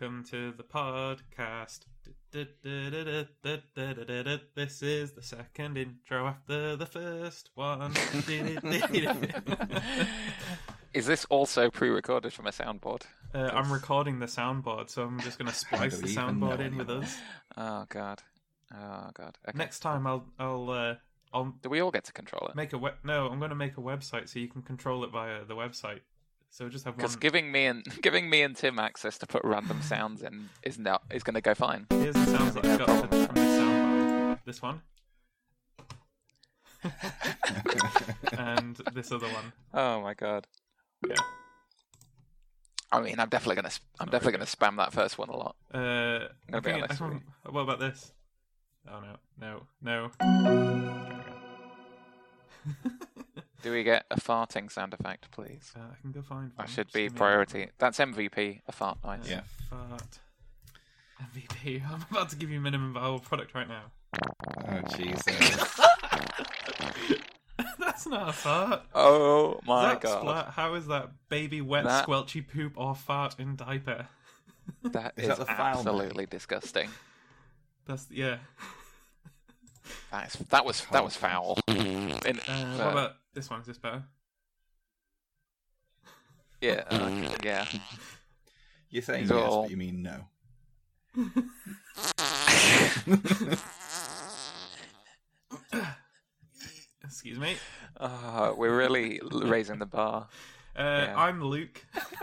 Welcome to the podcast. This is the second intro after the first one. Is this also pre-recorded from a soundboard? Uh, I'm recording the soundboard, so I'm just going to splice the soundboard in with us. Oh god. Oh god. Okay. Next time, I'll I'll uh, I'll Do we all get to control it? make a we- no. I'm going to make a website so you can control it via the website. So just have one. Because giving me and giving me and Tim access to put random sounds in is not is going to go fine. Here's the sounds that I No got problem. from this soundboard. This one and this other one. Oh my god. Yeah. I mean, I'm definitely gonna I'm Not definitely very gonna spam that first one a lot. Uh, gonna be honest I can't- what about this? Oh no, no, no. Do we get a farting sound effect, please? Uh, I can go find. That one. should Just be give me a- priority. That's MVP. A fart noise. Uh, Yeah. Fart. MVP. I'm about to give you minimum viable product right now. Oh Jesus! That's not a fart. Oh my that god. Splat, how is that baby wet That- squelchy poop or fart in diaper? That Is is, that the foul absolutely disgusting. That's yeah. That is that was that was foul. In- Uh, uh, what about this one? Is this better? yeah, uh, yeah. You're saying These yes, all- but you mean no. Excuse me. Uh, we're really raising the bar. Uh, Yeah. I'm Luke.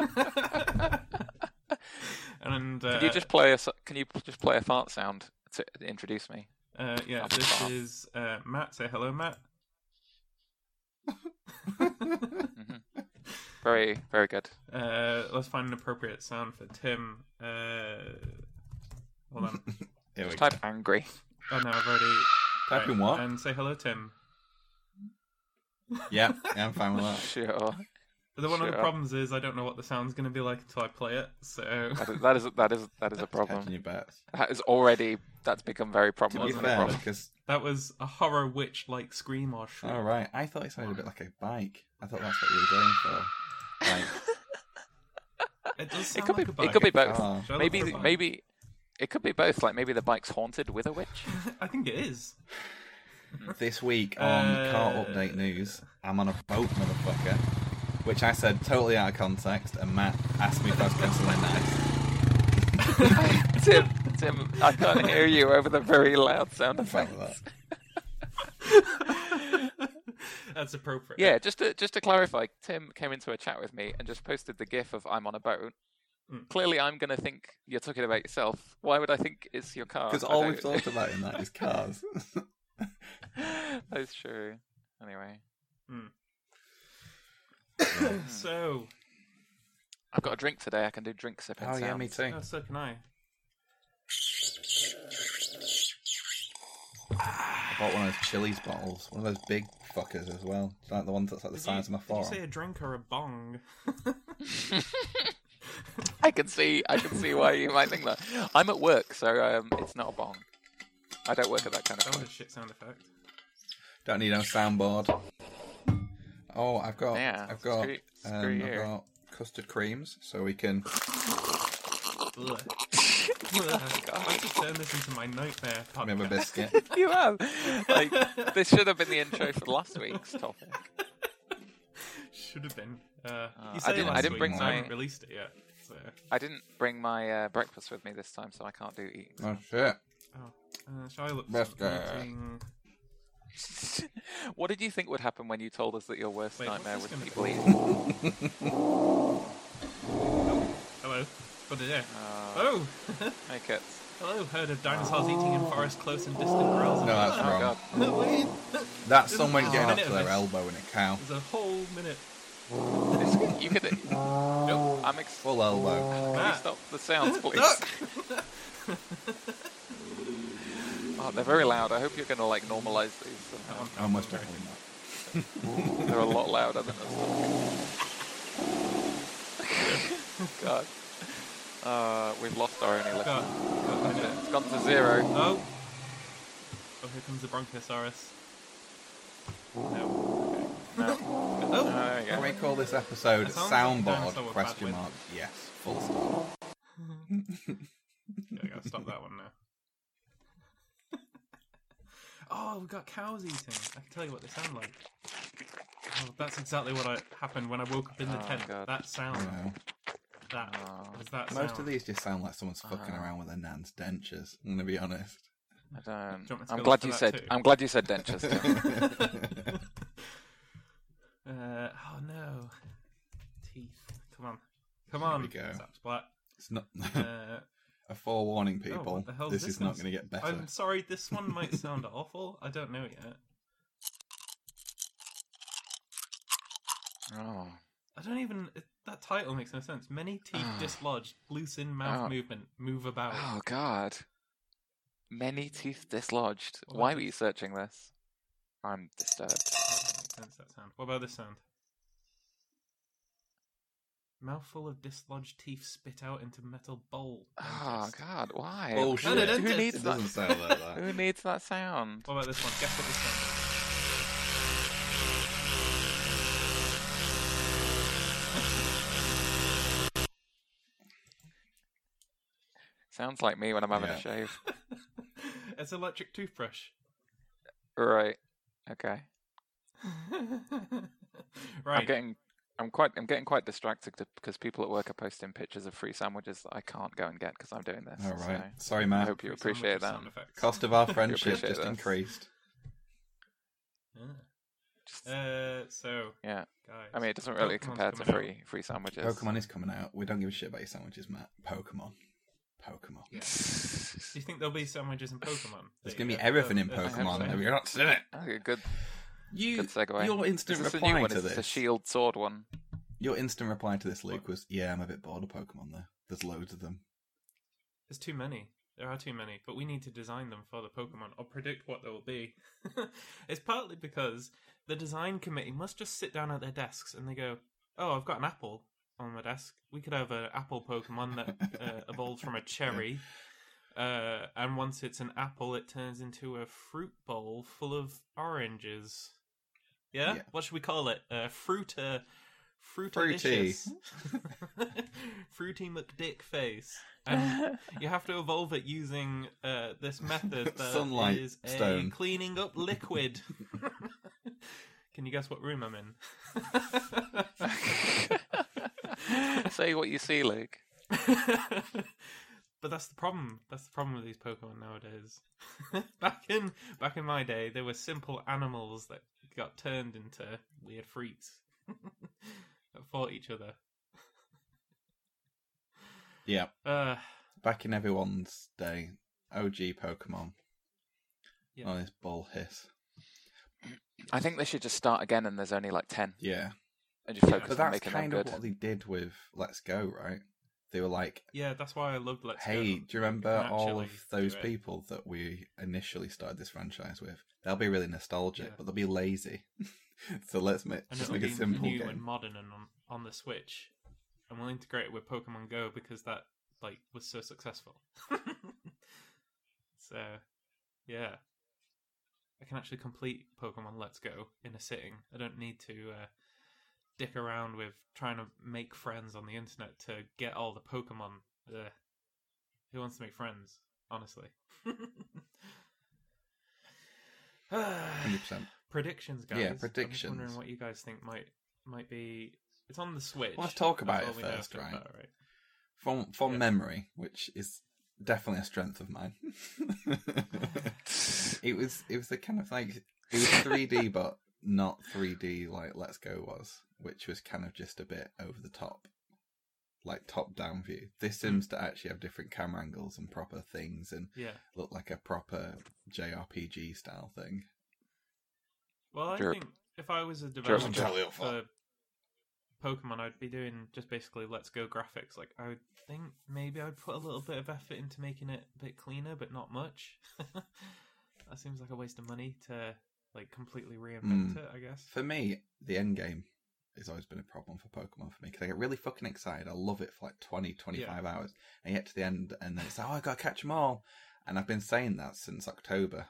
and uh, Can you just play a s- Can you just play a fart sound to introduce me? uh, yeah, this is uh, Matt. Say hello, Matt. Very, very good. Uh, let's find an appropriate sound for Tim. Uh, hold on. Here we go. Type angry. Oh no, I've already. Type in what? And say hello, Tim. Yeah, yeah, I'm fine with that. Sure. But one of the problems is I don't know what the sound's going to be like until I play it. So That is that is that is, that is a problem. your bets. That is already that's become very To be fair, because that was a horror witch-like scream or shriek. all right, I thought it sounded a bit like a bike. I thought that's what you were going for. Like, It does It could like be. a bike. It could be both. Oh. Shall I look Maybe. for a bike? Maybe. It could be both. Like maybe the bike's haunted with a witch. I think it is. this week on Uh, Car Update News, I'm on a boat, motherfucker. Which I said totally out of context, and Matt asked me if I was going somewhere nice. Tim, Tim, I can't hear you over the very loud sound I'm effects. that. That's appropriate. Yeah, just to just to clarify, Tim came into a chat with me and just posted the GIF of "I'm on a boat." Mm. Clearly, I'm going to think you're talking about yourself. Why would I think it's your car? Because all we've talked about in that is cars. That's true. Anyway, so, I've got a drink today. I can do drink sipping oh sounds. yeah, me too. oh, so can I. I bought one of those Chili's bottles, one of those big fuckers as well. It's like the ones that's like the Did size you, of my did you say a drink or a bong? I can see. I can see why you might think that. I'm at work, so um, it's not a bong. I don't work at that kind of That was a place. shit sound effect. Don't need no soundboard. Oh, I've got, Yeah, I've got, screw- screw um, you. I've got custard creams, so we can. Ugh. I should turn this into my nightmare Let me have a podcast. biscuit. you have. Like this should have been the intro for last week's topic. Should have been. Uh, I you said didn't- I didn't week, bring so I my- haven't released it yet. So, I didn't bring my uh, breakfast with me this time, so I can't do eating. Oh shit! uh, shall I look? Best for guy. eating- what did you think would happen when you told us that your worst Wait, nightmare was gonna people be? eating? Hello. What did it? Uh, Oh, make it. hello. Heard of dinosaurs eating in forests close and distant grills. No, that's Oh wrong. god. No, wait. That's someone getting up to their elbow in a cow. There's a whole minute. This- you could. Nope. I'm ex- Full elbow. Can you stop the sounds, please? Oh, they're very loud. I hope you're going to like normalize these. somehow. Oh, most definitely not. They're a lot louder than us. God. Uh, we've lost our only Got, listener. got. It's gone to zero. Oh. Oh, here comes the Bronchosaurus. No. No. Oh. There Can we call this episode That sounds like a Soundboard? with Question bad mark. Yes. Full stop. Yeah, I gotta stop that one now. oh, we've got cows eating. I can tell you what they sound like. Oh, that's exactly what I, happened when I woke up in the Oh, tent. God. That sound. You know, That Oh, that most sound. of these just sound like someone's fucking Ah. around with their nan's dentures. I'm gonna be honest. I don't. Do you want me to I'm glad you said. too? I'm glad you said dentures. Uh, oh no, teeth. Come on, come on. we go. Zapsplat. it's not Uh, a forewarning, oh, people. what the hell this is is not going to get better. I'm sorry. This one might sound awful. I don't know yet. oh. I don't even. It- That title makes no sense. Many teeth Ah. dislodged, loose in mouth Oh. movement, move about. Oh God. Many teeth dislodged. What Why about were you searching this? I'm disturbed. Sense, that sound. What about this sound? Mouthful of dislodged teeth spit out into metal bowl. Oh God, why? Bullshit. No, no, Who needs it that? sound like that. Who needs that sound? What about this one? Guess what this sound is. Sounds like me when I'm having Yeah. a shave. it's electric toothbrush. Right. Okay. right. I'm getting. I'm quite. I'm getting quite distracted because people at work are posting pictures of free sandwiches that I can't go and get because I'm doing this. All right. so Sorry, Matt. I hope you Free appreciate that. Cost of our friendship just this. increased. Yeah. Just- Uh, so yeah. guys. I mean, it doesn't really Pokemon's compare to coming out. free free sandwiches. Pokemon is coming out. We don't give a shit about your sandwiches, Matt. Pokemon. Pokemon. Yeah. Do you think there'll be sandwiches in Pokemon? There's going to be everything in Pokemon. Have you not seen it? Okay, good. You, Good segue. Your instant Is this a new reply one? to Is this a shield sword one? Your instant reply to this, Luke, was, "Yeah, I'm a bit bored of Pokemon. There, there's loads of them." There's too many. There are too many, but we need to design them for the Pokemon or predict what they will be. it's partly because the design committee must just sit down at their desks and they go, "Oh, I've got an apple on my desk. We could have an apple Pokemon that uh, evolves from a cherry." Uh, and once it's an apple, it turns into a fruit bowl full of oranges. Yeah? Yeah. What should we call it? Uh, fruit, uh, Fruity. Fruity McDick face. And you have to evolve it using uh, this method that Sunlight is a stone. cleaning up liquid. Can you guess what room I'm in? Say what you see, Luke. but that's the problem. That's the problem with these Pokemon nowadays. back in back in my day, they were simple animals that got turned into weird freaks that fought each other. Yeah, Uh, back in everyone's day, OG Pokemon. Yeah. Oh, this bull hiss. I think they should just start again, and there's only like ten, Yeah, and just Yeah. focus but on that's making kind them of what they did with Let's Go, right? They were like, yeah, that's why I loved Let's Go. "Hey, do you remember all of those people that we initially started this franchise with? They'll be really nostalgic, Yeah. but they'll be lazy. so let's make and just make a simple new game." and modern and on, on the Switch. And we'll integrate it with Pokemon Go because that like was so successful. so, yeah, I can actually complete Pokemon Let's Go in a sitting. I don't need to uh, dick around with trying to make friends on the internet to get all the Pokemon. Ugh. Who wants to make friends? Honestly. Hundred percent. predictions, guys. Yeah, I'm predictions. wondering what you guys think might might be. It's on the Switch. Let's talk about That's it all we know first, right? far, right? From from Yeah. memory, which is definitely a strength of mine. it was it was the kind of like it was 3D, but not 3D like Let's Go was, which was kind of just a bit over the top, like top down view. This Hmm. seems to actually have different camera angles and proper things, and Yeah. look like a proper JRPG style thing. Well, I Sure. think if I was a developer Sure. for Pokemon, I'd be doing just basically Let's Go graphics. Like, I would think maybe I'd put a little bit of effort into making it a bit cleaner, but not much. that seems like a waste of money to like completely reinvent Mm. it. I guess. For me, the end game has always been a problem for Pokemon for me because I get really fucking excited. I love it for like 20, 25 hours. And you get to the end and then it's like, oh, I gotta catch them all. And I've been saying that since October.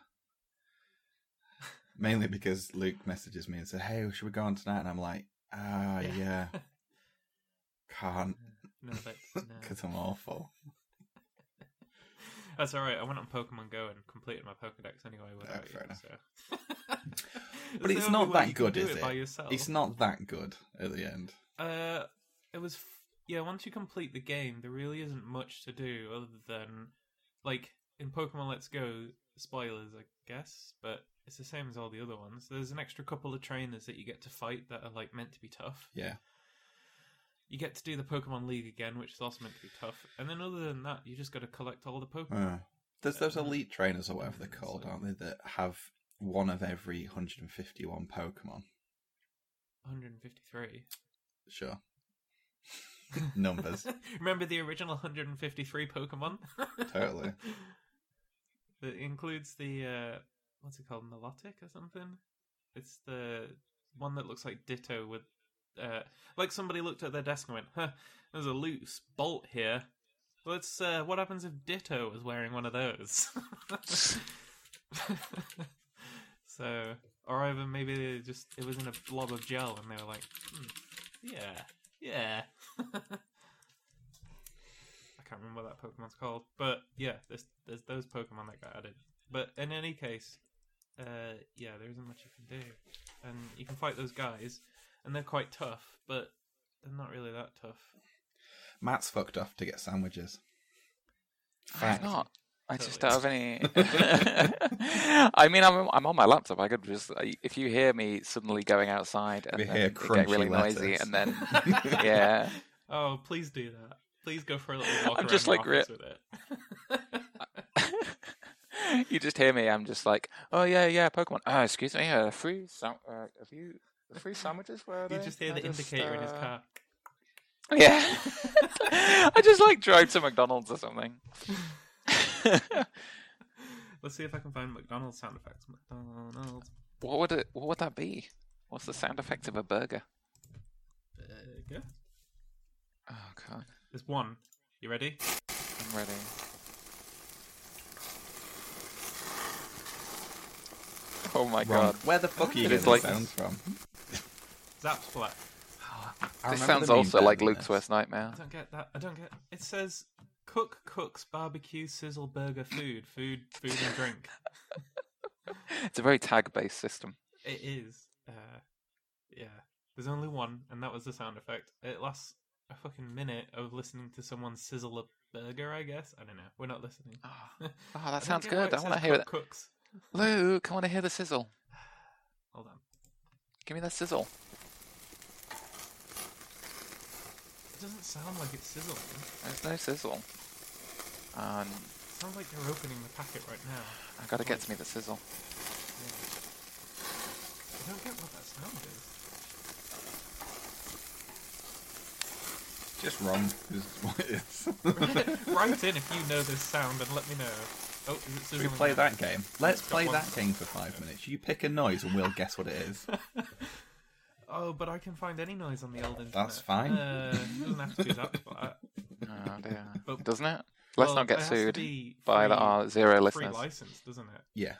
Mainly because Luke messages me and said, hey, should we go on tonight? And I'm like, ah, yeah, can't no, no. because I'm awful. That's all right. I went on Pokemon Go and completed my Pokedex anyway without Oh, fair you. enough. So. But it's not that good, is it? it? By yourself. It's not that good at the end. Uh, it was f- yeah. Once you complete the game, there really isn't much to do other than like in Pokemon Let's Go. Spoilers, I guess, but it's the same as all the other ones. There's an extra couple of trainers that you get to fight that are like meant to be tough. Yeah. You get to do the Pokemon League again, which is also meant to be tough. And then other than that, you just got to collect all the Pokemon. Uh, there's those elite trainers or whatever they're called, so- aren't they? That have one of every 151 Pokemon. 153. Sure. Numbers. Remember the original 153 Pokemon? Totally. It includes the uh what's it called, Melodic or something? It's the one that looks like Ditto with uh like somebody looked at their desk and went, Huh, there's a loose bolt here. Let's uh what happens if Ditto was wearing one of those? so or even maybe they just it was in a blob of gel and they were like, hmm, yeah, yeah. I can't remember what that Pokemon's called, but yeah, there's there's those Pokemon that got added. But in any case, uh, yeah, there isn't much you can do, and you can fight those guys, and they're quite tough, but they're not really that tough. Matt's fucked off to get sandwiches. I'm not. I just don't have any. I mean, I'm I'm on my laptop. I could just if you hear me suddenly going outside and We then hear it getting really crunchy noisy, and then yeah, Oh, please do that. Please go for a little walk I'm around just your like re- office with it. you just hear me. I'm just like, oh yeah, yeah, Pokemon. Oh, excuse me, uh, free. Sam- uh, have you the free sandwiches? Where are you just hear I the indicator in his uh, car. Yeah, I just like drove to McDonald's or something. Let's see if I can find McDonald's sound effects. McDonald's what would it? What would that be? What's the sound effect of a burger? burger. Oh god, There's one. You ready? I'm ready. Oh my Wrong. god. Where the fuck are you It getting is like- sounds from? Zapsplat. I This sounds also like Luke's this. worst nightmare. I don't get that. I don't get. It says cook cooks barbecue sizzle burger food food food and drink. It's a very tag-based system. It is. Uh, yeah. There's only one, and that was the sound effect. It lasts a fucking minute of listening to someone sizzle a burger. I guess. I don't know. We're not listening. Oh, I that sounds get good. I want to hear cook that. Cooks. Luke, I want to hear the sizzle. Hold on. Give me the sizzle. It doesn't sound like it's sizzling. There's no sizzle. Um, It sounds like they're opening the packet right now. I gotta get to me the sizzle. Yeah. I don't get what that sound is. Just wrong is what it is. Write in if you know this sound and let me know. Oh, is it Should we play that game? Let's play that game for five minutes. You pick a noise and we'll guess what it is. Oh, but I can find any noise on the old internet. That's fine. Uh, it doesn't have to be Zapsplat. Oh dear. But- Doesn't it? Let's Well, not get it has to sued by the free- our zero free listeners. license, doesn't it? Yeah.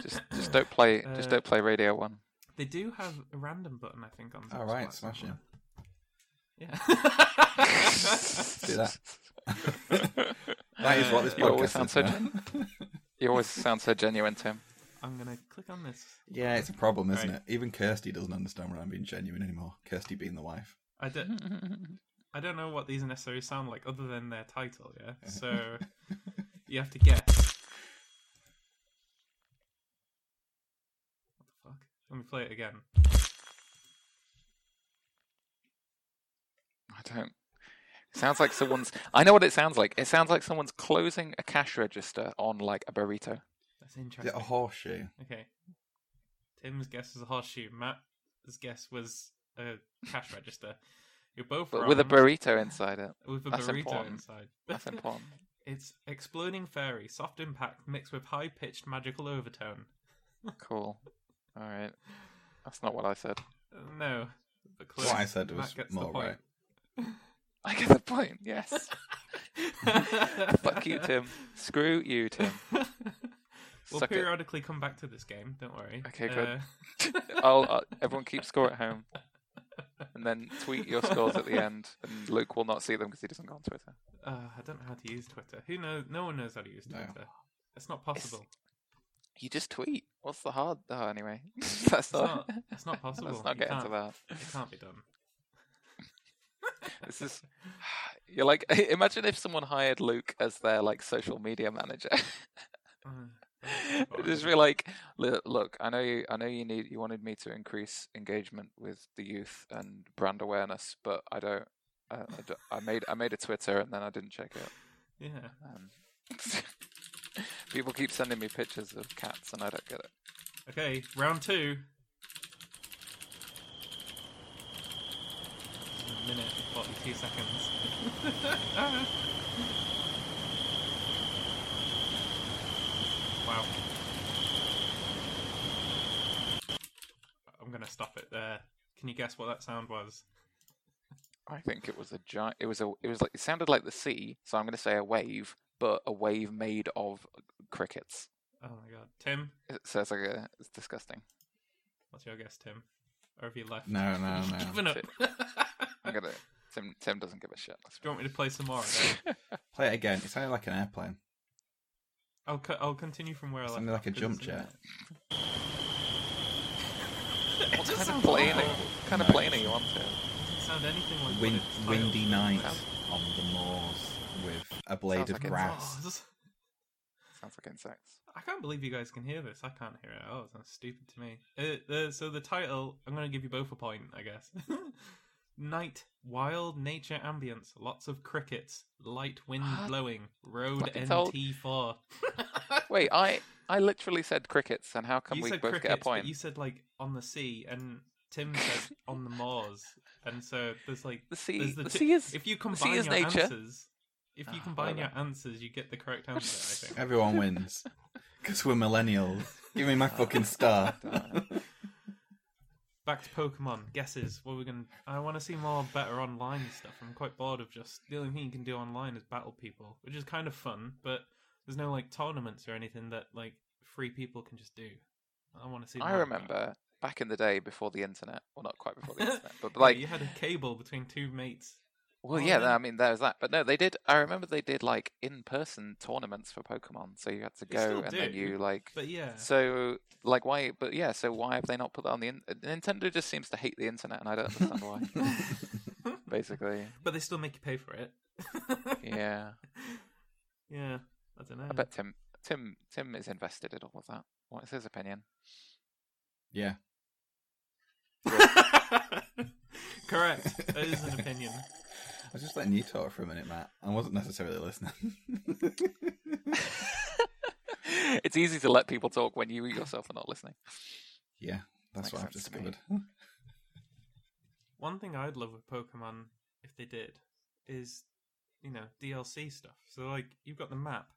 Just, just don't play. just Uh, don't play Radio One. They do have a random button, I think, on. All Zapsplat right, smash it. Yeah. Do that. That is what this Uh, You always podcast sound so now. gen- You always sound so genuine, Tim. I'm gonna click on this. yeah, it's a problem, isn't Right. it? Even Kirsty doesn't understand when I'm being genuine anymore. Kirsty being the wife. I don't. I don't know what these necessarily sound like, other than their title. Yeah. So you have to guess. What the fuck? Let me play it again. I don't. It sounds like someone's. I know what it sounds like. It sounds like someone's closing a cash register on like a burrito. That's Is it interesting. a horseshoe? Okay. Tim's guess was a horseshoe. Matt's guess was a cash register. You're both But wrong. with a burrito inside it. with a that's burrito important. inside. That's important. it's exploding fairy, soft impact mixed with high pitched magical overtone. Cool. All right. That's not what I said. Uh, no, but close. What I said Matt was gets the more point. I get the point. Yes. Fuck you, Tim. Screw you, Tim. We'll Suck it. periodically come back to this game. Don't worry. Okay, good. Uh, I'll. Uh, everyone keep score at home. and then tweet your scores at the end, and Luke will not see them because he doesn't go on Twitter. Uh, I don't know how to use Twitter. Who knows? No one knows how to use No. Twitter. It's not possible. You just tweet. What's the hard? Oh, anyway, that's It's not. not. It's not possible. Let's not You get into that. It can't be done. This is. You're like, imagine if someone hired Luke as their like social media manager. It'd just be like, "Look, look, I know you, I know you need, you wanted me to increase engagement with the youth and brand awareness, but I don't. I, I, don't- I made, I made a Twitter and then I didn't check it. yeah. Um, people keep sending me pictures of cats and I don't get it. Okay, round two. A minute and forty-two seconds. wow. I'm gonna stop it there. Can you guess what that sound was? I think it was a giant. It was a. It was like it sounded like the sea, so I'm going to say a wave, but a wave made of crickets. Oh my god, Tim. So it's like a. It's disgusting. What's your guess, Tim? Or have you left? No, no, no. Given up. I'm gonna. Tim. Tim doesn't give a shit. Do you want me to play some more? Play it again. It sounded like an airplane. I'll co- I'll continue from where I left. Sounded like a jump jet. There. What kind of sounds plane? awful. What kind of No. plane are you on to? Doesn't sound anything like Win- what it's windy night Sounds- on the moors with a blade Sounds of like grass. Oh, this- Sounds like insects. I can't believe you guys can hear this. I can't hear it. Oh, it sounds stupid to me. Uh, the, so the title, I'm going to give you both a point, I guess. Night, wild nature ambience, lots of crickets, light wind blowing, road Fucking NT4. Wait, I I literally said crickets, and how come you we said both crickets, get a point? but you said like on the sea, and Tim said on the moors, and so there's like The sea. there's The, the ti- sea is. if you combine your nature. answers, if you Ah, combine your answers, you get the correct answer. I think. Everyone wins. Because we're millennials. Give me my fucking star. Back to Pokemon. Guesses. What we're gonna? I want to see more better online stuff. I'm quite bored of just the only thing you can do online is battle people, which is kind of fun, but there's no like tournaments or anything that like free people can just do. I want to see. I remember back in the day before the internet. Well, not quite before the internet, but Yeah, like you had a cable between two mates. Well, Oh, yeah, yeah. I mean, there's that. But no, they did. I remember they did like in-person tournaments for Pokemon. So you had to go, and then you like. But yeah, So, like, why? But yeah, so why have they not put that on the? In- Nintendo just seems to hate the internet, and I don't understand why. Basically, but they still make you pay for it. yeah. yeah. I don't know. I bet Tim, Tim, Tim is invested in all of that. What is his opinion? Yeah. Correct. That is an opinion. I was just letting you talk for a minute, Matt. I wasn't necessarily listening. it's easy to let people talk when you yourself are not listening. yeah, that's Makes what I've sense to me. discovered. One thing I'd love with Pokemon, if they did, is you know DLC stuff. So like you've got the map,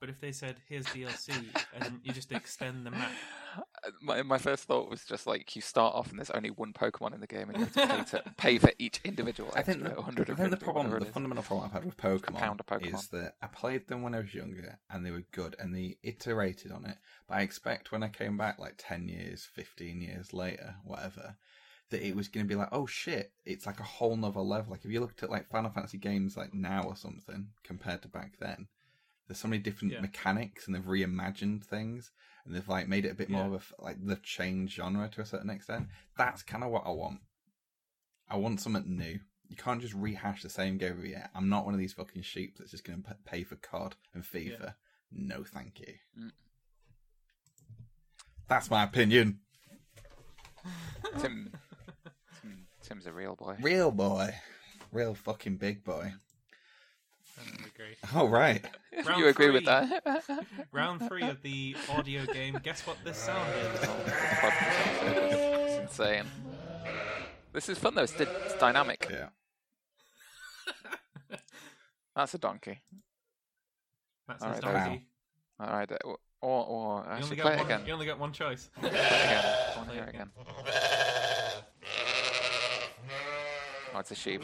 but if they said here's DLC and you just extend the map, My my first thought was just like you start off and there's only one Pokemon in the game, and you have to pay, to, pay for each individual. I think the, extra I think the problem, the fundamental problem I've had with Pokemon, of Pokemon. is that I played them when I was younger and they were good and they iterated on it. But I expect when I came back like 10 years, 15 years later, whatever, that it was going to be like, oh shit, it's like a whole nother level. Like if you looked at like Final Fantasy games like now or something compared to back then, there's so many different Yeah. mechanics and they've reimagined things and they've like made it a bit more Yeah. of a, f- like they've changed genre to a certain extent. That's kind of what I want. I want something new. You can't just rehash the same game every year. I'm not one of these fucking sheep that's just going to pay for COD and FIFA. Yeah. No, thank you. Mm. That's my opinion. Tim, Tim, Tim's a real boy. Real boy. Real fucking big boy. I agree. All right. Round you agree with that? Round three of the audio game. Guess what this sound is? it's insane. This is fun though. It's, di- it's dynamic. Yeah. That's a donkey. That's All his right, donkey. All right. uh, Or, or, or You actually play get it one, again. you only get one choice. Play it again. I want to Play hear it it again. again. Oh, it's a sheep.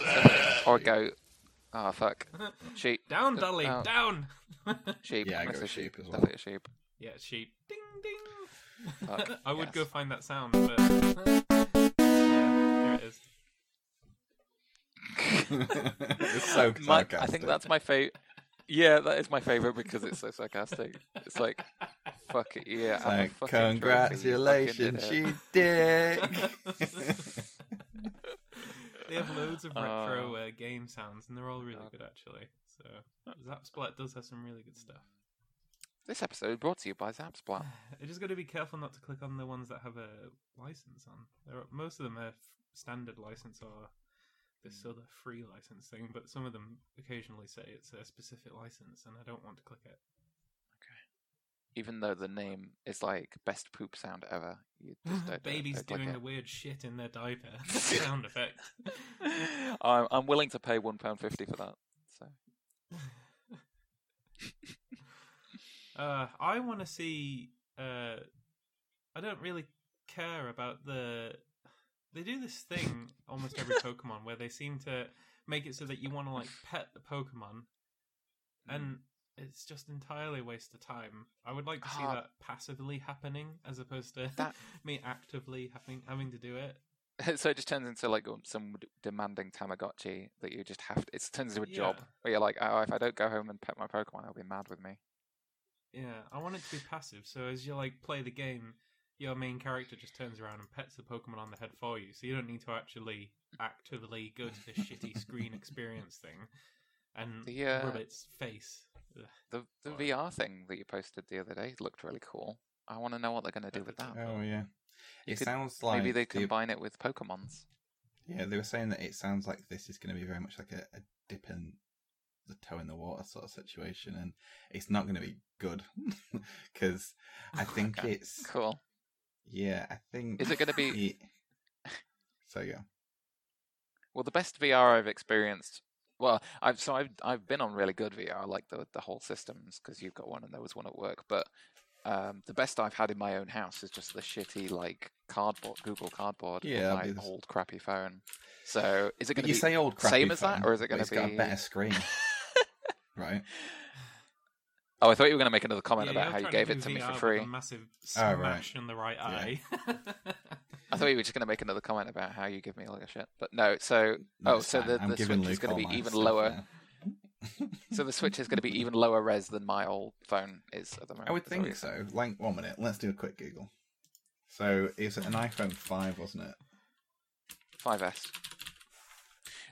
Or a goat. Oh, fuck. Sheep. Down, Dolly, Oh. down. Sheep. Yeah, I It's go a sheep as well. Definitely a sheep. yeah, sheep. Ding, ding. Fuck, I would yes. go find that sound, but yeah, here it is. it's so My- sarcastic. I think that's my favorite. Yeah, that is my favorite because it's so sarcastic. It's like, fuck it, yeah. It's I'm like, fucking trophy, you congratulations, did dick. They have loads of retro Oh. uh, game sounds, and they're all really good actually. So Zapsplat does have some really good stuff. This episode brought to you by Zapsplat. I just got to be careful not to click on the ones that have a license on. There are, most of them are f- standard license or this sort of free license thing, but some of them occasionally say it's a specific license, and I don't want to click it. Even though the name is like best poop sound ever, you just don't. Babies doing it. the weird shit in their diaper sound effect. I'm I'm willing to pay one pound fifty for that. So Uh, I want to see. Uh, I don't really care about the. They do this thing almost every Pokemon where they seem to make it so that you want to like pet the Pokemon, and it's just entirely a waste of time. I would like to see Ah. that passively happening as opposed to That- me actively having having to do it. so it just turns into like um, some demanding Tamagotchi that you just have. To, it turns into a job where you're like, oh, if I don't go home and pet my Pokemon, they'll be mad with me. Yeah, I want it to be passive. So as you like play the game, your main character just turns around and pets the Pokemon on the head for you. So you don't need to actually actively go to this shitty screen experience thing and The, uh, rub its face. Ugh. The the Alright. VR thing that you posted the other day looked really cool. I want to know what they're going to do with that. Oh yeah, You it could- sounds like Maybe they the- combine it with Pokemon's. Yeah, they were saying that it sounds like this is going to be very much like a, a dip in the toe in the water sort of situation, and it's not going to be good because I think Okay, it's Cool. yeah, I think Is it going to be? so yeah, Well, the best VR I've experienced. Well, I've so I've I've been on really good VR, like the the whole systems, because you've got one and there was one at work. But um, the best I've had in my own house is just the shitty like cardboard, Google Cardboard, Yeah, my old crappy phone. So is it going to you be say old crappy same as that, or is it going it's to got be a better screen, right? Oh, I thought you were going to make another comment Yeah, about how you gave it to me for free. A massive Oh, right. smash in the right eye. I thought you were just going to make another comment about how you give me all your shit, but no. So No, oh, so fine. the the giving Switch is going to be even stuff lower. now. So the Switch is going to be even lower res than my old phone is at the moment. I would is that what think so. Like one minute, let's do a quick Google. So it's an iPhone five, wasn't it? 5S.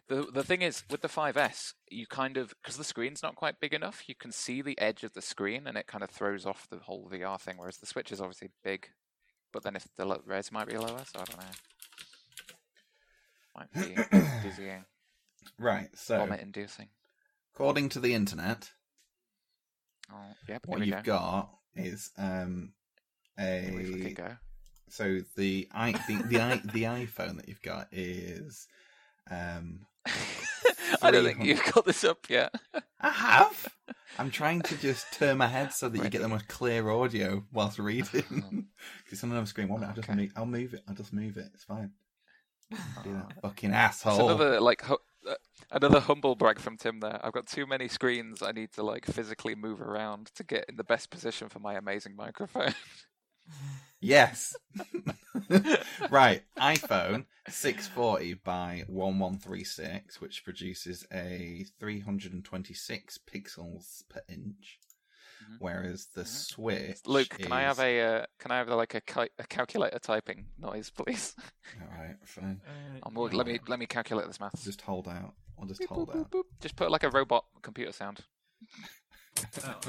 The the thing is with the 5S, you kind of because the screen's not quite big enough, you can see the edge of the screen, and it kind of throws off the whole VR thing. Whereas the Switch is obviously big, but then if the res might be lower, so I don't know. Might be dizzying, Right. So vomit inducing. according to the internet, Oh, yep. what you've go. got is um a go. so the i the the, i the iPhone that you've got is um I don't think you've got this up yet. I have. I'm trying to just turn my head so that you get the most clear audio whilst reading. Because it's on another screen. One minute, I'll just Okay. move. I'll move it. I'll just move it. It's fine. Do that. Oh. Fucking It's asshole. another like hu- uh, another humble brag from Tim there. I've got too many screens. I need to like physically move around to get in the best position for my amazing microphone. Yes. right. iPhone 640 by 1136, which produces a 326 pixels per inch. Mhm. Whereas the Mhm. Switch. Luke, can I have a uh, can I have like a, ki- a calculator typing noise, please? Alright, fine. Uh, I'm, will- let me let me calculate this math. Just hold out. I'll just Boop, hold boop, out. boop, boop. Just put like a robot computer sound. oh,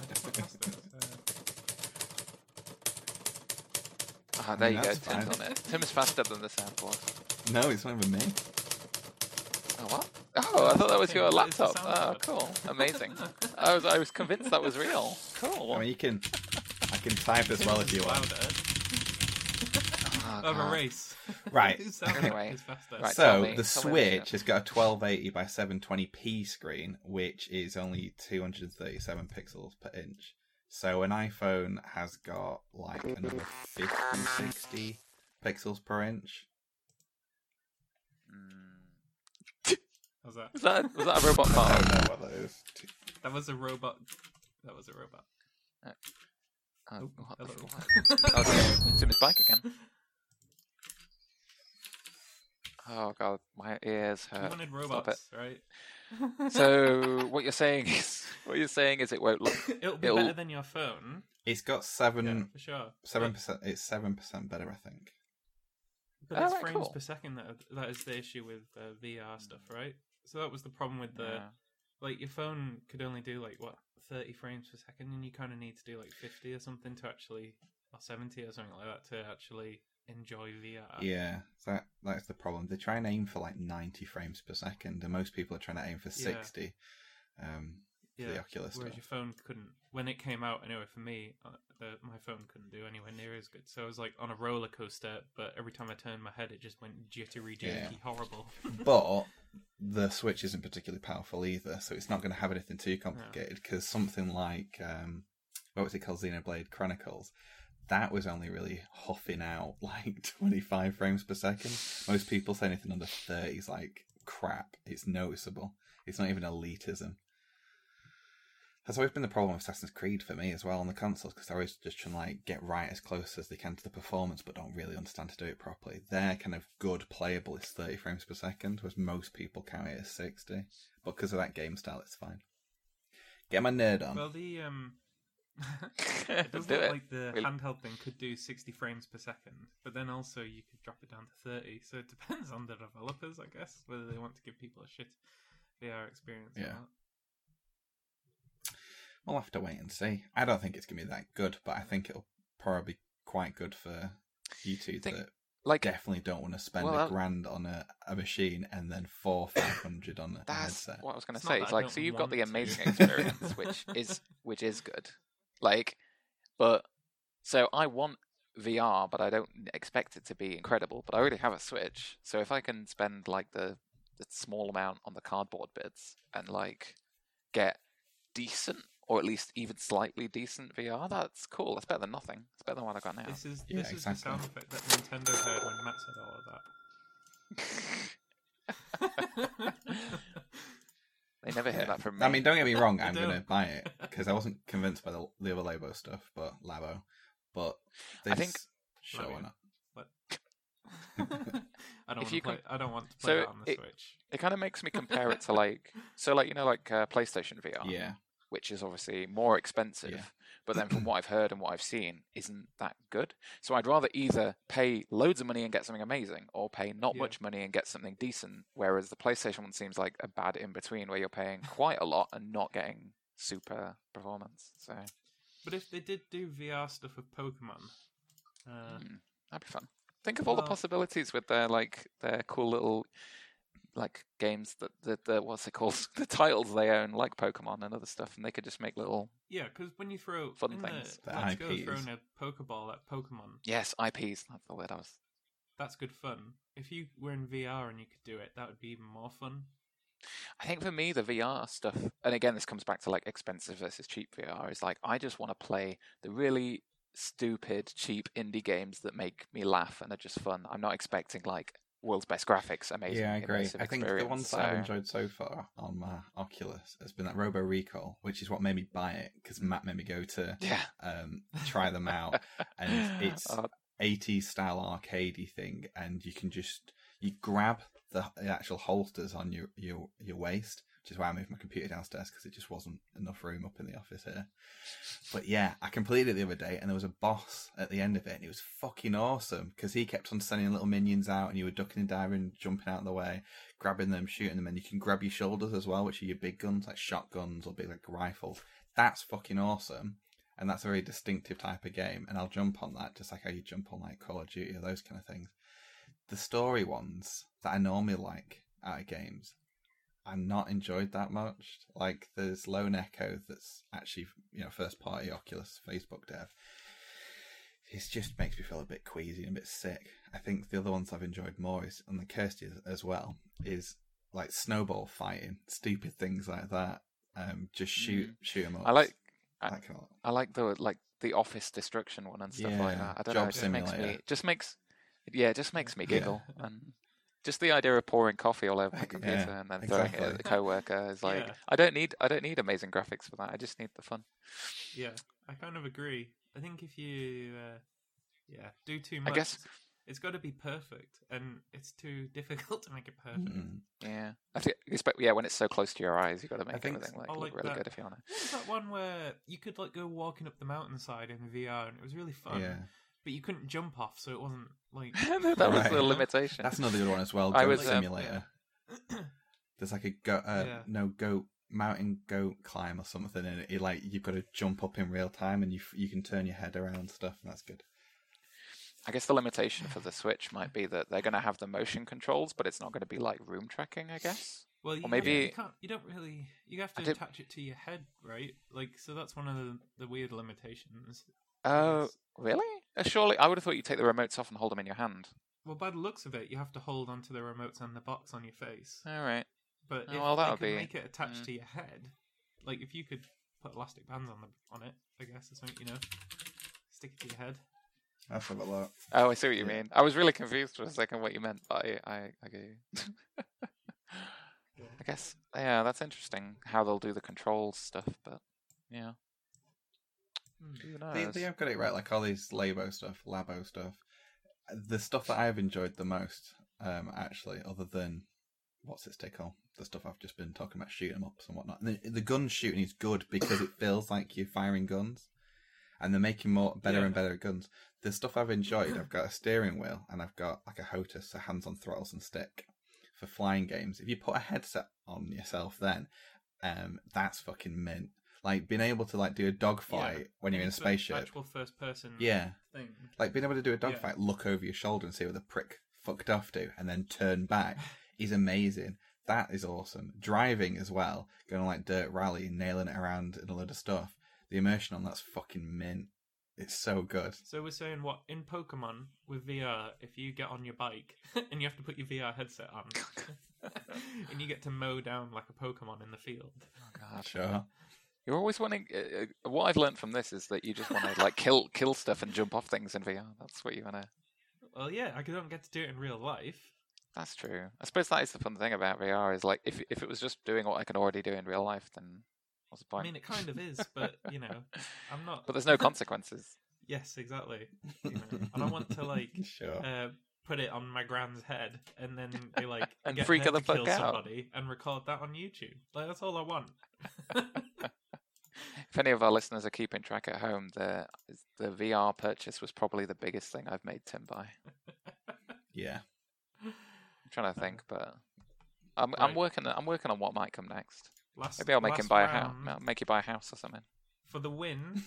okay, what's this? Ah, there mean, you go. that's Tim's fine. on it. Tim's faster than the soundboard. No, it's not even me. Oh what? Oh, I thought that was your that is the laptop. Oh, cool, amazing. I was I was convinced that was real. Cool. I mean, you can. I can type as well if you want. Oh, Of a race. Right. Whose Anyway. faster? Right. so me- the Switch has got a 1280 by 720p screen, which is only 237 pixels per inch. So an iPhone has got like another 50, 60 pixels per inch. Mm. How's that? Was that was that a robot I don't know what that is. That was a robot. That was a robot. Oh, Oh, what hello. fuck? Oh, Tim- Tim is back again. Oh god, my ears You hurt. wanted Stop it. robots, right? So what you're saying is what you're saying is it won't look. it'll be it'll- better than your phone. It's got Yeah, seven for sure. seven percent. It's seven percent better, I think. But it's Alright, frames cool. per second that that is the issue with uh, VR stuff, right? So that was the problem with the Yeah. like your phone could only do like what thirty frames per second, and you kind of need to do like fifty or something to actually, or seventy or something like that to actually enjoy VR. Yeah, that that's the problem. They try and aim for like ninety frames per second, and most people are trying to aim for Yeah. sixty. Um, for Yeah. the Oculus Whereas stuff. your phone couldn't, when it came out, anyway, for me, uh, the, my phone couldn't do anywhere near as good. So I was like on a roller coaster, but every time I turned my head, it just went jittery, jerky, Yeah. horrible. But the Switch isn't particularly powerful either, so it's not going to have anything too complicated. Because something like um, what was it called, Xenoblade Chronicles, that was only really huffing out like twenty five frames per second. Most people say anything under thirty is like crap. It's noticeable. It's not even elitism. That's always been the problem with Assassin's Creed for me as well on the consoles because they're always just trying to like get right as close as they can to the performance, but don't really understand to do it properly. Their kind of good playable is thirty frames per second, whereas most people count it as sixty. But because of that game style, it's fine. Get my nerd on. well, the um, it does Do look it. like the Really. handheld thing could do sixty frames per second, but then also you could drop it down to thirty. So it depends on the developers, I guess, whether they want to give people a shit VR experience. or Yeah. not. We'll have to wait and see. I don't think it's gonna be that good, but I think it'll probably be quite good for you two Think- that like definitely don't want to spend Well, a uh, grand on a, a machine and then four five hundred on a That's headset. what I was going to say. It's like so you've got the want to. amazing experience, which is which is good. Like, but so I want VR, but I don't expect it to be incredible. But I already have a Switch, so if I can spend like the the small amount on the cardboard bits and like get decent or at least even slightly decent VR, that's cool. That's better than nothing. It's better than what I got now. This is Yeah, this is the exactly. sound effect that Nintendo heard when Matt said all of that. they never hear Yeah. that from me. I mean, don't get me wrong. I I'm going to buy it because I wasn't convinced by the, the other Labo stuff, but Labo. But I think- sure why Labo. not? I don't If want you to play. can- I don't want to play So that on the it- Switch. it kind of makes me compare it to like so like you know like uh, PlayStation VR. Yeah, which is obviously more expensive. Yeah. But then, from what I've heard and what I've seen, isn't that good. So I'd rather either pay loads of money and get something amazing, or pay not Yeah. much money and get something decent. Whereas the PlayStation one seems like a bad in between, where you're paying quite a lot and not getting super performance. So But if they did do VR stuff with Pokemon, uh, mm, that'd be fun. Think of all the possibilities with their like their cool little like games that the, the what's it called the titles they own like Pokemon and other stuff, and they could just make little yeah, because when you throw Fun things. the, The Let's Go throwing a Pokeball at Pokemon, yes IPs. That's the word I was that's good fun. If you were in VR and you could do it, that would be even more fun. I think for me, the VR stuff, and again, this comes back to like expensive versus cheap VR, is like I just want to play the really stupid, cheap indie games that make me laugh and are just fun. I'm not expecting like world's best graphics, amazing. yeah, I agree. I think the ones so... that I've enjoyed so far on my Oculus has been that Robo Recall, which is what made me buy it because Matt made me go to Yeah, um, try them out, and it's Oh, 80s style arcadey thing, and you can just you grab the, the actual holsters on your your your waist, which is why I moved my computer downstairs because it just wasn't enough room up in the office here. But yeah, I completed it the other day, and there was a boss at the end of it, and it was fucking awesome because he kept on sending little minions out, and you were ducking and diving, jumping out of the way, grabbing them, shooting them, and you can grab your shoulders as well, which are your big guns like shotguns or big like rifles. That's fucking awesome and that's a very distinctive type of game. And I'll jump on that just like how you jump on like Call of Duty or those kind of things. The story ones that I normally like out of games, I'm not enjoyed that much. Like there's Lone Echo, that's actually you know first party Oculus Facebook dev. It just makes me feel a bit queasy and a bit sick. I think the other ones I've enjoyed more is and the Kirsty as- well is like snowball fighting, stupid things like that. Um, just shoot shoot them up. I like I- kind of I like the like the office destruction one and stuff like that. I don't Job know. It just makes me just makes yeah, it just makes me Yeah. giggle and. Just the idea of pouring coffee all over my Yeah, computer and then throwing it at the coworker is like Yeah. I don't need I don't need amazing graphics for that. I just need the fun. Yeah, I kind of agree. I think if you, uh, yeah, do too I much, guess- It's got to be perfect, and it's too difficult to make it perfect. Mm. Yeah, I think. Expect, yeah, when it's so close to your eyes, you have got to make think everything like I look like really that. good if you want to. What was that one where you could like go walking up the mountainside in VR, and it was really fun, Yeah, but you couldn't jump off, so it wasn't like. that was Right. the limitation. that's another good one as well. I Goat was, um, simulator. There's like a goat, uh, Yeah. no goat mountain goat climb or something, and it like you've got to jump up in real time, and you f- you can turn your head around and stuff, and that's good. I guess the limitation for the Switch might be that they're going to have the motion controls, but it's not going to be like room tracking. I guess. Well, you, Or yeah, maybe- you can't. You don't really. You have to did- attach it to your head, right? Like, so that's one of the, the weird limitations. Oh, Yes. really? Uh, surely, I would have thought you'd take the remotes off and hold them in your hand. Well, by the looks of it, you have to hold onto the remotes and the box on your face. All right. But Oh, if well, that they would can be- make it attached mm. to your head, like if you could put elastic bands on the on it, I guess or something, you know, stick it to your head. That's a lot. Oh, I see what you Yeah. mean. I was really confused for a second what you meant, but I, I, I get you. I guess, yeah, that's interesting how they'll do the controls stuff, but yeah. Hmm. Who They, knows? they have got it right, like all these Labo stuff, Labo stuff. The stuff that I've enjoyed the most, um, actually, other than what's its tickle, the stuff I've just been talking about, shooting 'em ups and whatnot. The, the gun shooting is good because it feels like you're firing guns, and they're making more better Yeah. and better guns. The stuff I've enjoyed, I've got a steering wheel and I've got like a HOTAS, so hands on throttles and stick for flying games. If you put a headset on yourself, then um, that's fucking mint. Like being able to like do a dogfight Yeah. when you're in a spaceship. actual first person Yeah, thing. like being able to do a Yeah. dogfight, look over your shoulder and see where the prick fucked off to, and then turn back is amazing. That is awesome. Driving as well, going on like dirt rally, nailing it around and a load of stuff. The immersion on that's fucking mint. It's so good. So we're saying what in Pokemon with VR, if you get on your bike and you have to put your VR headset on, and you get to mow down like a Pokemon in the field. Oh, God. Sure. You're always wanting. Uh, uh, what I've learned from this is that you just want to like kill kill stuff and jump off things in VR. That's what you want to. Well, yeah, I don't get to do it in real life. That's true. I suppose that is the fun thing about VR is like if if it was just doing what I can already do in real life, then what's the point? I mean, it kind of is, but you know, I'm not. But there's no consequences. Yes, exactly. You know, I don't want to like Sure. uh, put it on my grand's head and then be like And get freak her her the to kill fuck out. somebody and record that on YouTube. Like that's all I want. If any of our listeners are keeping track at home, the the VR purchase was probably the biggest thing I've made Tim buy. Yeah. I'm trying to think, but I'm I'm working I'm working on what might come next. last, Maybe I'll make him last buy a house. round, Make you buy a house or something. for the win.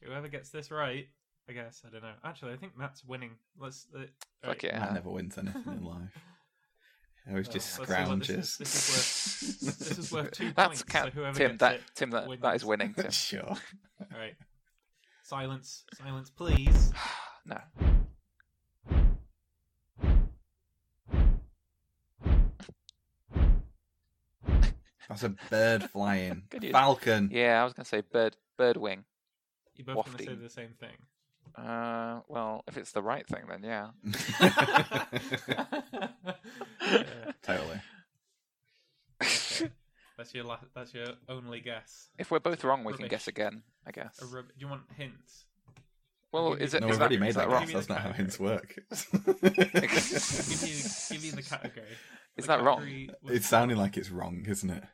whoever gets this right, I guess I don't know. Actually, I think Matt's winning. Let's. Uh, Fuck right. yeah. Matt never wins anything in life. He always Well, just let's this is- scrounges. this is worth- this is worth two That's points, ca- so whoever Tim. gets That it Tim. That, that wins. is winning. Tim. sure. All right. Silence. Silence, please. no. That's a bird flying. Good. Falcon. Yeah, I was gonna say bird bird wing. You both going to say the same thing. Uh, well, if it's the right thing, then yeah. Yeah, totally. that's your la- that's your only guess. if we're both wrong, we can guess again. I guess. A rub- do you want hints? Well, is it? No, is we've that, already made that that wrong? guess. That's the not how hints work. give you give you the category. Is The that wrong? was it's sounding like it's wrong, isn't it?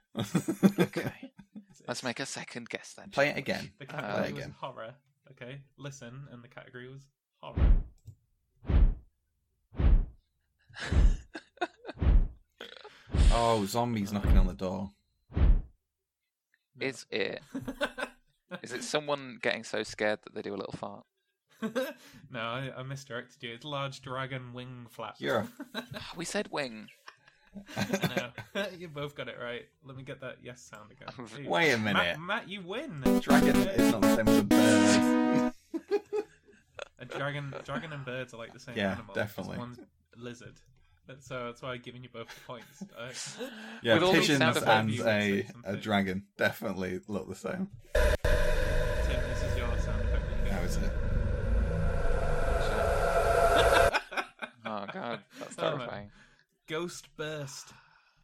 Okay. Let's make a second guess then. Play it again. The Uh, was again. horror. Okay, listen, and the category was horror. Oh, zombies knocking on the door. Is it? Is it someone getting so scared that they do a little fart? no, I, I misdirected you. It's large dragon wing flap. You're We said wing. No, you both got it right. Let me get that yes sound again. Hey, Wait a minute. Matt, you win. Dragon is not the same as a bird. A dragon, dragon and birds are like the same Yeah, animal. just definitely. One's lizard. So that's why I've given you both points. Yeah, With pigeons and effects, you would say a, a dragon definitely look the same. Tim, this is your sound effect. that you How get. is it? Oh god, that's Oh, man. terrifying. Ghost burst.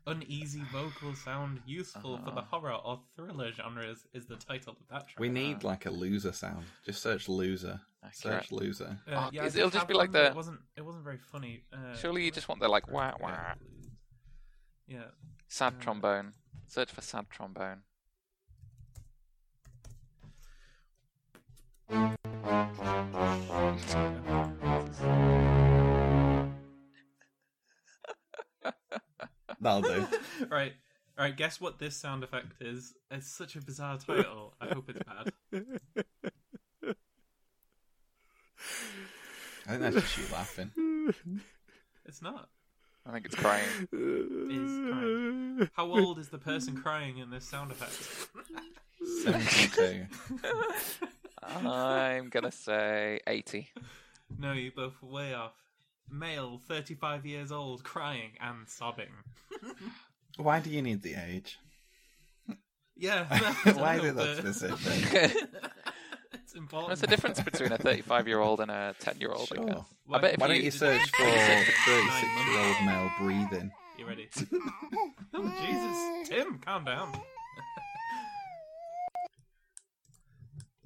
Uneasy vocal sound useful for the Uh-huh. horror or thriller genres is the title of that track. We need like a loser sound. Just search loser. Accurate. Search loser. Uh, Oh, yeah, is- it'll just be like one, but the- It wasn't. It wasn't very funny. Uh, Surely you just want the like wah wah Yeah. sad Uh, trombone. Search for sad trombone. That'll do. right. All right. Guess what this sound effect is? It's such a bizarre title. I hope it's bad. I think that's just you laughing. It's not. I think it's crying. Is crying. How old is the person crying in this sound effect? 72. I'm gonna say eighty. no, you're both way off. Male, thirty-five years old, crying and sobbing. Why do you need the age? Yeah. Why is it that specific? it's important. What's the difference between a 35 year old and a 10 year old? I guess. Why- I bet if Why you, don't you did- search for Nine 36 months. year old male breathing? You ready? oh Jesus, Tim, calm down.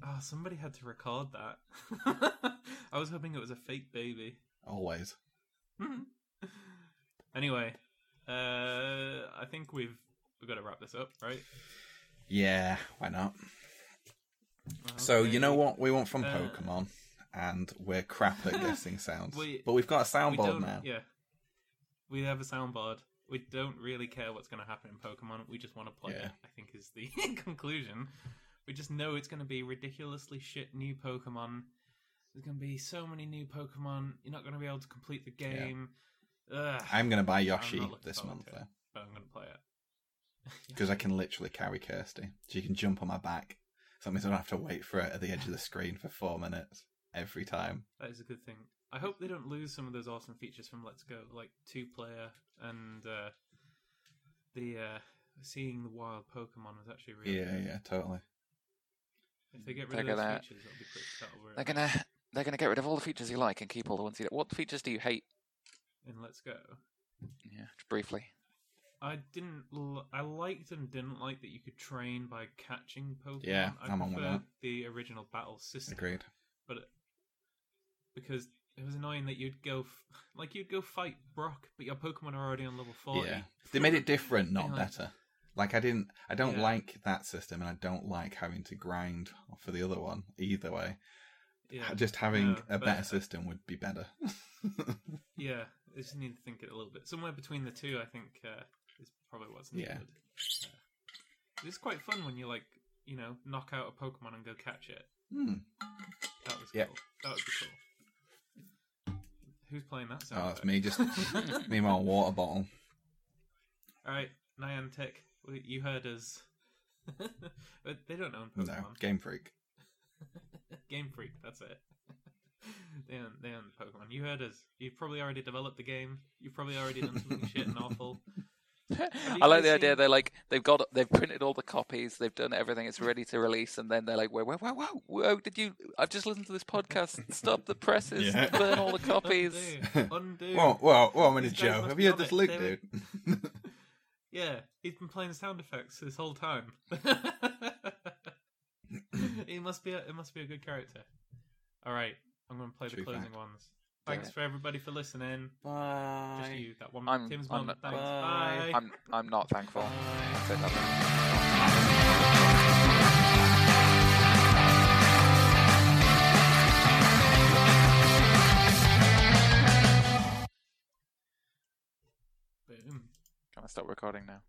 oh, somebody had to record that. I was hoping it was a fake baby. Always. anyway, uh, I think we've we've got to wrap this up, right? Yeah, why not? So, you know what we want from Uh, Pokemon? And we're crap at guessing sounds. We- but we've got a soundboard now. Yeah, we have a soundboard. We don't really care what's going to happen in Pokemon. We just want to play Yeah. it. I think is the conclusion. We just know it's going to be ridiculously shit new Pokemon. There's going to be so many new Pokemon. You're not going to be able to complete the game. Ugh, I'm going to buy Yoshi this month, to it. though. but I'm going to play it. Because I can literally carry Kirsty. She can jump on my back. So that means I don't have to wait for it at the edge of the screen for four minutes every time. That is a good thing. I hope they don't lose some of those awesome features from Let's Go, like two player and uh, the uh, seeing the wild Pokemon was actually really Yeah, good. yeah, totally. If they get rid They're of those gonna- features, that'll be pretty. That'll work. they're gonna they're gonna get rid of all the features you like and keep all the ones you don't. What features do you hate? in Let's Go. Yeah, briefly. I didn't. L- I liked and didn't like that you could train by catching Pokemon. Yeah, I I'm on with that. the original battle system, Agreed. but it, because it was annoying that you'd go f- like you'd go fight Brock, but your Pokemon are already on level forty. Yeah. They made it different, not Yeah. better. Like I didn't I don't Yeah. like that system and I don't like having to grind for the other one either way. Yeah, Just having No, a better system would be better. yeah. I just need to think it a little bit. Somewhere between the two, I think uh, is probably what's Yeah. needed. Uh, it's quite fun when you like you know knock out a Pokemon and go catch it. Hmm. That was Yeah. cool. That would be cool. Who's playing that sound? Oh, it's me just me and my water bottle. All right, Niantic, you heard us. but they don't own No, Game Freak. Game Freak, that's it. they own they own Pokemon. You heard us. You've probably already developed the game. You've probably already done something shit and awful. I like guys the idea. seen- They're like they've got they've printed all the copies, they've done everything, it's ready to release, and then they're like, whoa, whoa, whoa, whoa, whoa! Did you? I've just listened to this podcast. Stop the presses, Yeah. burn all the copies. Undo. Undo. Whoa, whoa, whoa, a minute, These guys Joe. Have you heard this it. Luke, They dude? Yeah, he's been playing sound effects this whole time. he must be. A, it must be a good character. All right, I'm going to play True the closing fact. ones. Thanks it. for everybody for listening. Bye. Just you, that one. I'm- Tim's I'm mum. not- Thanks. Bye. Bye. I'm I'm not thankful. Bye. I said nothing. Boom. Can I stop recording now?